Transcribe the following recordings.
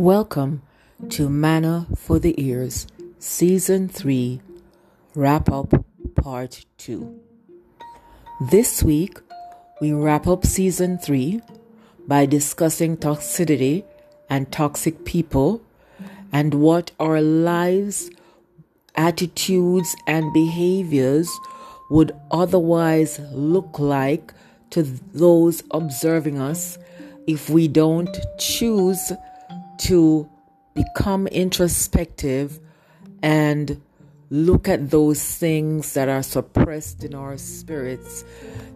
Welcome to Manna for the Ears, Season 3, Wrap Up Part 2. This week, we wrap up Season 3 by discussing toxicity and toxic people and what our lives, attitudes, and behaviors would otherwise look like to those observing us if we don't choose to become introspective and look at those things that are suppressed in our spirits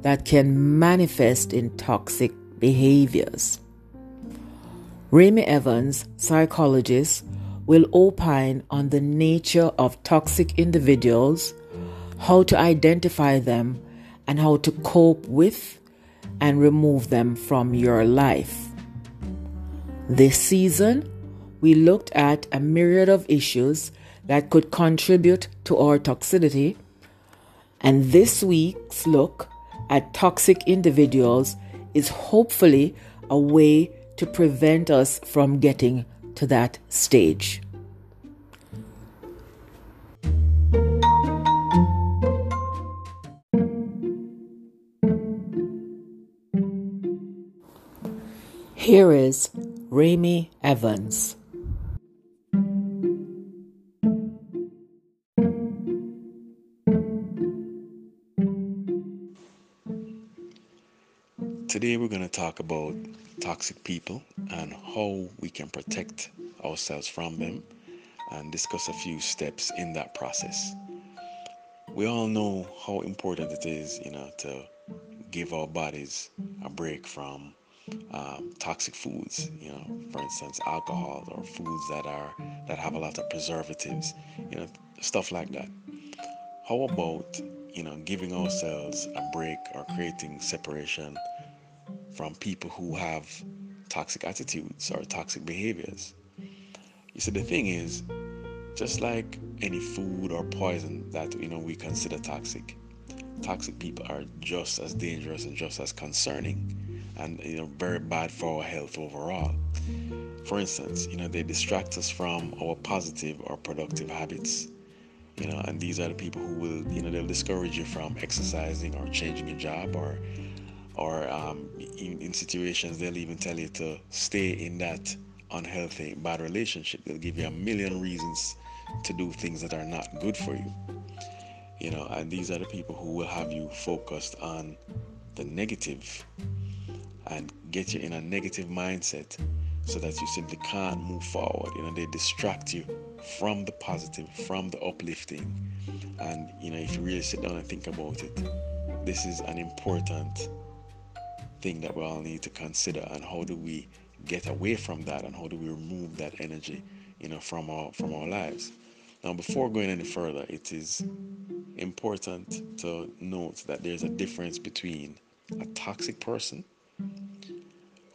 that can manifest in toxic behaviors. Ramy Evans, psychologist, will opine on the nature of toxic individuals, how to identify them, and how to cope with and remove them from your life. This season, we looked at a myriad of issues that could contribute to our toxicity, and this week's look at toxic individuals is hopefully a way to prevent us from getting to that stage. Here is Ramy Evans. Today we're going to talk about toxic people and how we can protect ourselves from them and discuss a few steps in that process. We all know how important it is, you know, to give our bodies a break from um, toxic foods, you know, for instance, alcohol or foods that are that have a lot of preservatives, you know, stuff like that. How about you know giving ourselves a break or creating separation from people who have toxic attitudes or toxic behaviors? You see, the thing is, just like any food or poison that you know we consider toxic, toxic people are just as dangerous and just as concerning and you know very bad for our health overall. For instance, you know they distract us from our positive or productive habits. You know, and these are the people who will, you know, they'll discourage you from exercising or changing your job or or um, in, in situations they'll even tell you to stay in that unhealthy, bad relationship. They'll give you a million reasons to do things that are not good for you. You know, and these are the people who will have you focused on the negative and get you in a negative mindset so that you simply can't move forward. You know, they distract you from the positive, from the uplifting. And, you know, if you really sit down and think about it, this is an important thing that we all need to consider. And how do we get away from that and how do we remove that energy, you know, from our from our lives? Now, before going any further, it is important to note that there's a difference between a toxic person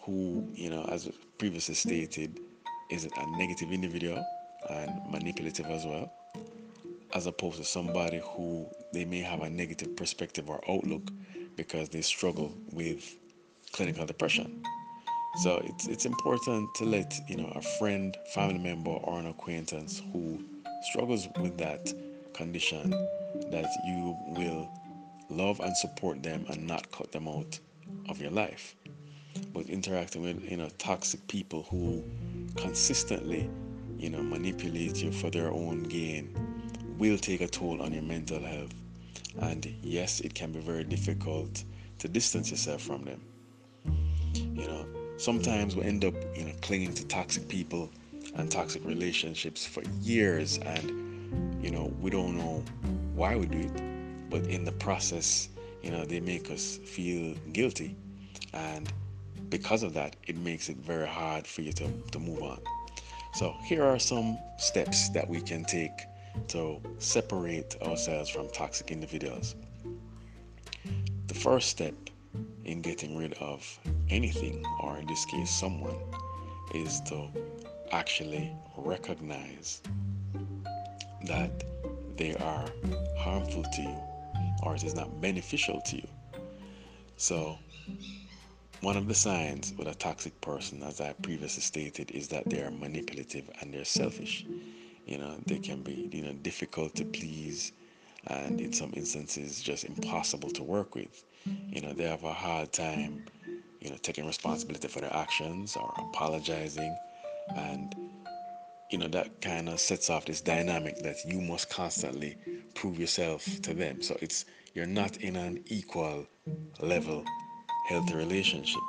who, you know, as previously stated, is a negative individual and manipulative as well, as opposed to somebody who they may have a negative perspective or outlook because they struggle with clinical depression. So it's it's important to let you know a friend, family member, or an acquaintance who struggles with that condition that you will love and support them and not cut them out of your life but interacting with you know toxic people who consistently you know manipulate you for their own gain will take a toll on your mental health. And yes it can be very difficult to distance yourself from them. You know sometimes we end up you know clinging to toxic people and toxic relationships for years and you know we don't know why we do it but in the process you know they make us feel guilty. And because of that, it makes it very hard for you to, to move on. So, here are some steps that we can take to separate ourselves from toxic individuals. The first step in getting rid of anything, or in this case, someone, is to actually recognize that they are harmful to you or it is not beneficial to you. So, one of the signs with a toxic person, as I previously stated, is that they are manipulative and they're selfish. You know, they can be, you know, difficult to please and in some instances just impossible to work with. You know, they have a hard time, you know, taking responsibility for their actions or apologizing and you know that kind of sets off this dynamic that you must constantly prove yourself to them so it's you're not in an equal level healthy relationship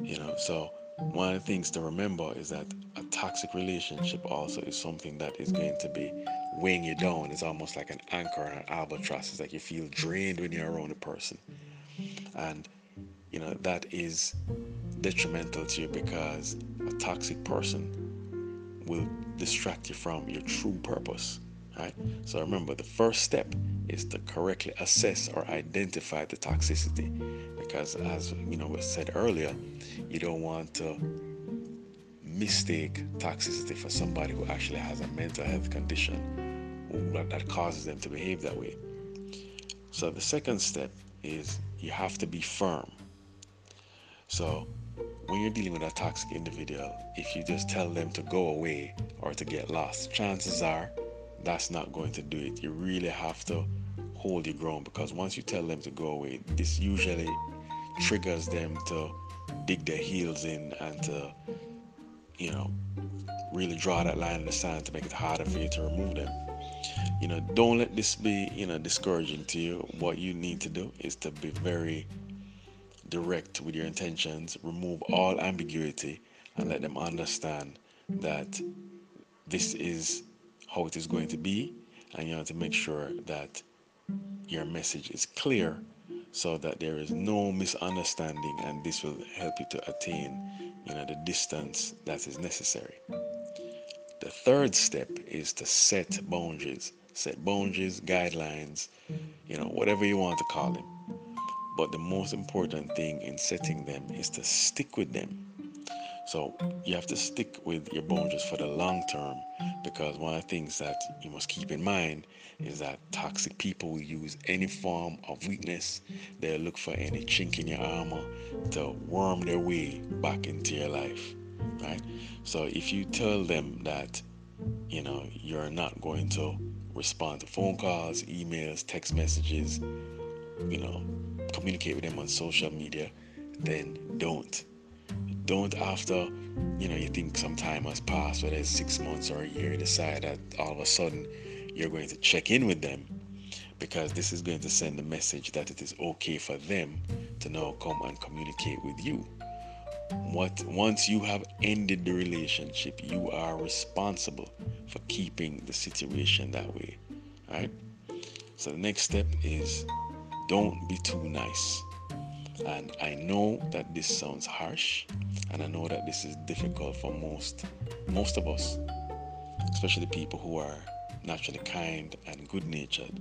you know so one of the things to remember is that a toxic relationship also is something that is going to be weighing you down it's almost like an anchor and an albatross it's like you feel drained when you're around a person and you know that is detrimental to you because a toxic person will distract you from your true purpose. Right? So remember, the first step is to correctly assess or identify the toxicity, because as you know was said earlier, you don't want to mistake toxicity for somebody who actually has a mental health condition that causes them to behave that way. So the second step is you have to be firm. So when you're dealing with a toxic individual, if you just tell them to go away or to get lost, chances are that's not going to do it. You really have to hold your ground because once you tell them to go away, this usually triggers them to dig their heels in and to, you know, really draw that line in the sand to make it harder for you to remove them. You know, don't let this be, you know, discouraging to you. What you need to do is to be very direct with your intentions, remove all ambiguity, and let them understand that this is how it is going to be, and you have to make sure that your message is clear so that there is no misunderstanding and this will help you to attain you know the distance that is necessary the third step is to set boundaries set boundaries guidelines you know whatever you want to call them but the most important thing in setting them is to stick with them. So you have to stick with your boundaries for the long term because one of the things that you must keep in mind is that toxic people will use any form of weakness. They'll look for any chink in your armor to worm their way back into your life. Right? So if you tell them that, you know, you're not going to respond to phone calls, emails, text messages, you know, communicate with them on social media, then don't. Don't after you know you think some time has passed, whether it's six months or a year, decide that all of a sudden you're going to check in with them because this is going to send a message that it is okay for them to now come and communicate with you. What once you have ended the relationship, you are responsible for keeping the situation that way. Right? So the next step is don't be too nice. And I know that this sounds harsh, and I know that this is difficult for most most of us, especially people who are naturally kind and good natured.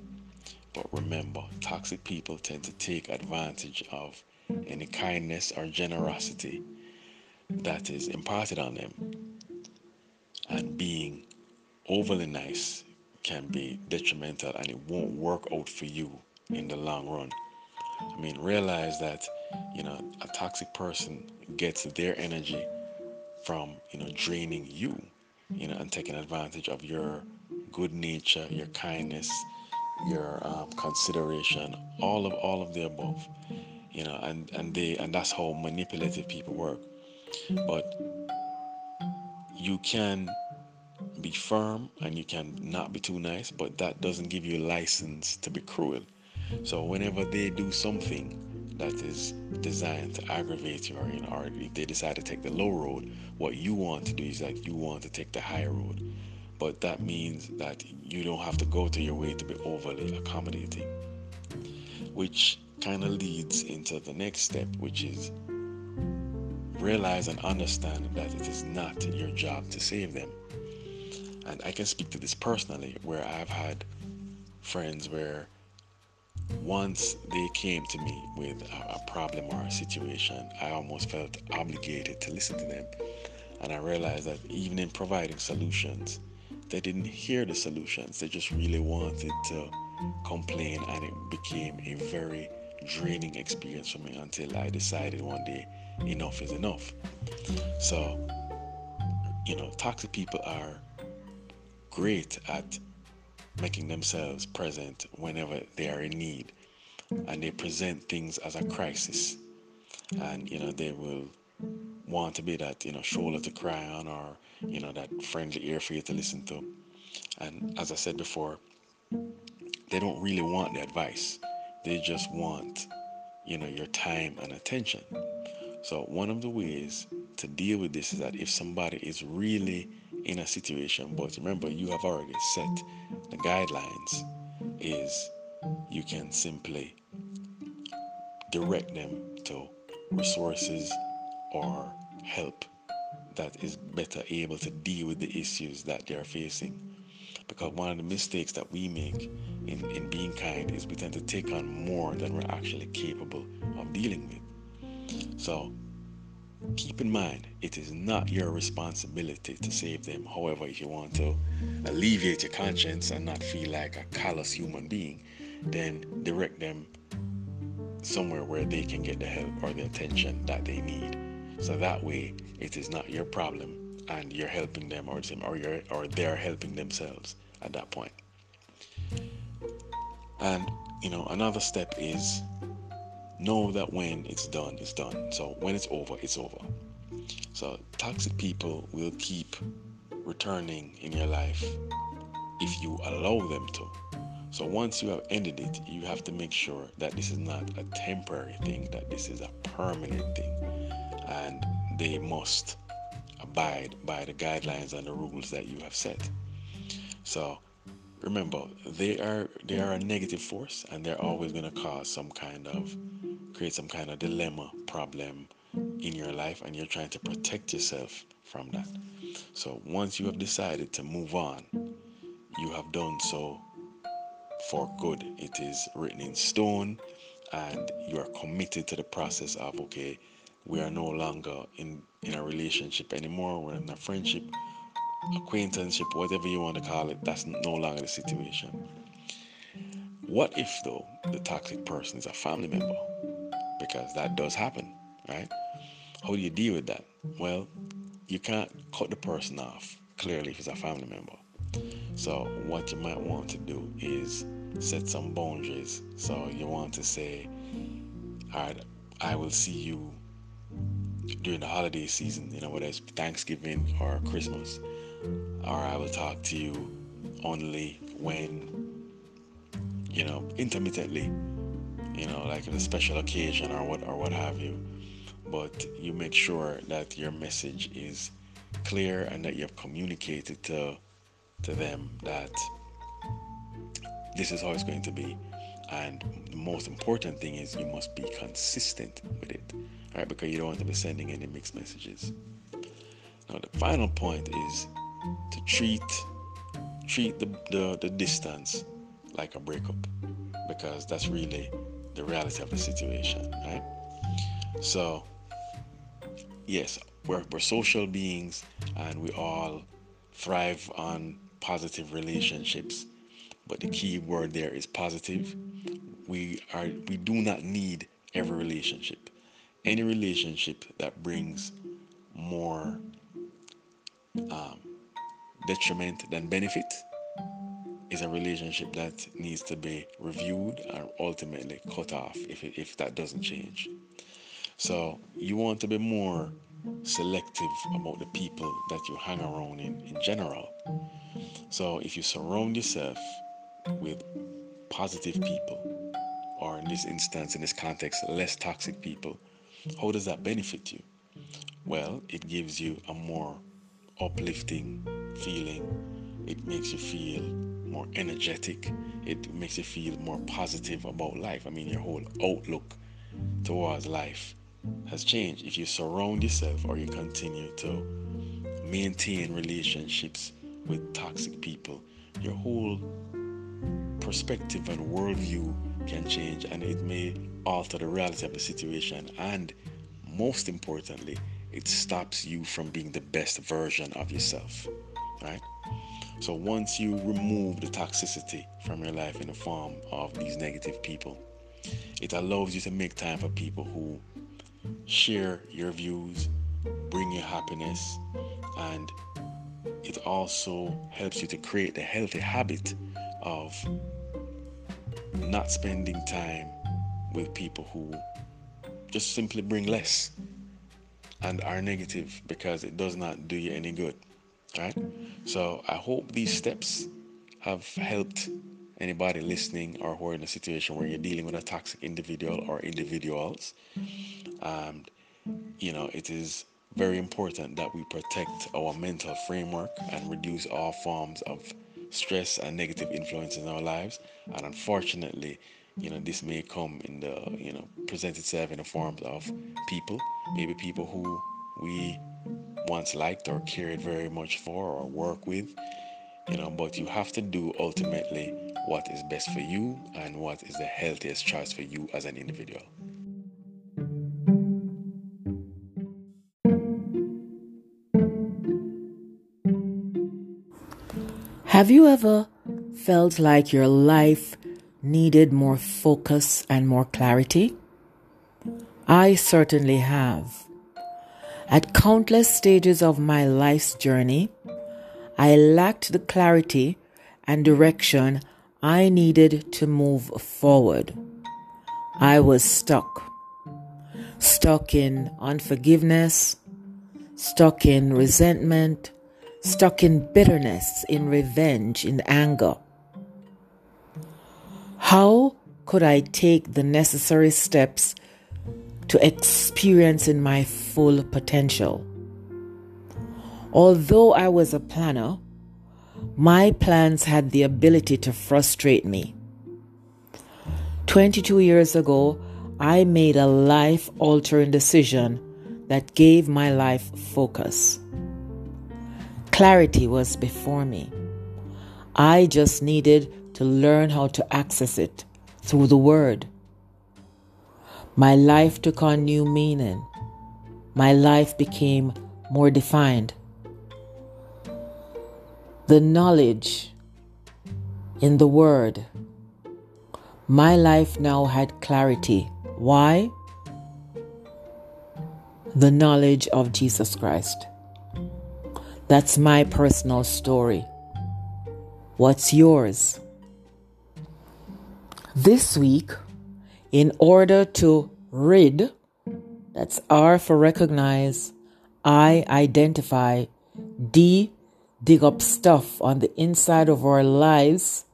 But remember, toxic people tend to take advantage of any kindness or generosity that is imparted on them. And being overly nice can be detrimental and it won't work out for you in the long run. I mean, realize that, you know, a toxic person gets their energy from, you know, draining you, you know, and taking advantage of your good nature, your kindness, your um, consideration, all of all of the above, you know, and and they and that's how manipulative people work. But you can be firm and you can not be too nice, but that doesn't give you license to be cruel. So whenever they do something that is designed to aggravate you or, you know, or if they decide to take the low road, what you want to do is like you want to take the high road. But that means that you don't have to go to your way to be overly accommodating. Which kind of leads into the next step, which is realize and understand that it is not your job to save them. And I can speak to this personally, where I've had friends where once they came to me with a, problem or a situation, I almost felt obligated to listen to them. And I realized that even in providing solutions, they didn't hear the solutions. They just really wanted to complain, and it became a very draining experience for me until I decided one day enough is enough. So, you know, toxic people are great at making themselves present whenever they are in need and they present things as a crisis. And you know they will want to be that you know shoulder to cry on or you know that friendly ear for you to listen to. And as i said before they don't really want the advice. They just want you know your time and attention. So one of the ways to deal with this is that if somebody is really in a situation but remember you have already set the guidelines is you can simply direct them to resources or help that is better able to deal with the issues that they're facing. Because one of the mistakes that we make in, in being kind is we tend to take on more than we're actually capable of dealing with. So keep in mind, it is not your responsibility to save them. However, if you want to alleviate your conscience and not feel like a callous human being, then direct them somewhere where they can get the help or the attention that they need. So that way, it is not your problem, and you're helping them, or them, or you're, or they're helping themselves at that point. And you know, another step is know that when it's done, it's done. So when it's over, it's over. So toxic people will keep returning in your life if you allow them to. So once you have ended it, you have to make sure that this is not a temporary thing, that this is a permanent thing. And they must abide by the guidelines and the rules that you have set. So remember, they are they are a negative force and they're always going to cause some kind of create some kind of dilemma problem in your life and you're trying to protect yourself from that. So once you have decided to move on, you have done so for good. It is written in stone, and you are committed to the process of okay, we are no longer in in a relationship anymore. We're in a friendship, acquaintanceship, whatever you want to call it. That's no longer the situation. What if though the toxic person is a family member? Because that does happen, right? How do you deal with that? Well, you can't cut the person off clearly if it's a family member. So, what you might want to do is set some boundaries. So, you want to say, All right, I will see you during the holiday season, you know, whether it's Thanksgiving or Christmas, or I will talk to you only when, you know, intermittently, you know, like a special occasion or what or what have you. But you make sure that your message is clear and that you have communicated to to them that this is how it's going to be. And the most important thing is you must be consistent with it, right? Because you don't want to be sending any mixed messages. Now, the final point is to treat treat the, the, the distance like a breakup, because that's really the reality of the situation, right? So, yes, we're, we're social beings and we all thrive on positive relationships. But the key word there is positive. We are we do not need every relationship. Any relationship that brings more um, detriment than benefit is a relationship that needs to be reviewed and ultimately cut off if, if that doesn't change. So you want to be more selective about the people that you hang around in in general so if you surround yourself with positive people, or in this instance, in this context, less toxic people, how does that benefit you? Well, it gives you a more uplifting feeling. It makes you feel more energetic. It makes you feel more positive about life. I mean, your whole outlook towards life has changed. If you surround yourself or you continue to maintain relationships with toxic people, your whole perspective and worldview can change and it may alter the reality of the situation. And most importantly, it stops you from being the best version of yourself. So once you remove the toxicity from your life in the form of these negative people, It allows you to make time for people who share your views, bring you happiness, and it also helps you to create the healthy habit of not spending time with people who just simply bring less and are negative because it does not do you any good. Right? So I hope these steps have helped anybody listening or who are in a situation where you're dealing with a toxic individual or individuals. Um, you know, it is very important that we protect our mental framework and reduce all forms of stress and negative influence in our lives. And unfortunately, you know, this may come in the, you know, present itself in the forms of people, maybe people who we once liked or cared very much for or work with, you know, but you have to do ultimately what is best for you and what is the healthiest choice for you as an individual. Have you ever felt like your life needed more focus and more clarity? I certainly have. At countless stages of my life's journey, I lacked the clarity and direction I needed to move forward. I was stuck. Stuck in unforgiveness, stuck in resentment, stuck in bitterness, in revenge, in anger. How could I take the necessary steps to experiencing my full potential? Although I was a planner, my plans had the ability to frustrate me. 22 years ago, I made a life altering decision that gave my life focus. Clarity was before me. I just needed to learn how to access it through the Word. My life took on new meaning. My life became more defined. The knowledge in the Word. My life now had clarity. Why? The knowledge of Jesus Christ. That's my personal story. What's yours? This week, in order to rid, that's R for recognize, I identify, D dig up stuff on the inside of our lives.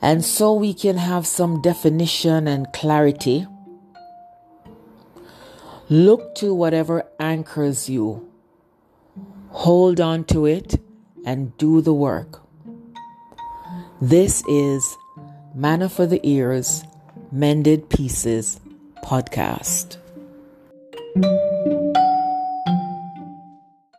And so we can have some definition and clarity Look to whatever anchors you. Hold on to it and do the work. This is Manna for the Ears, Mended Pieces podcast.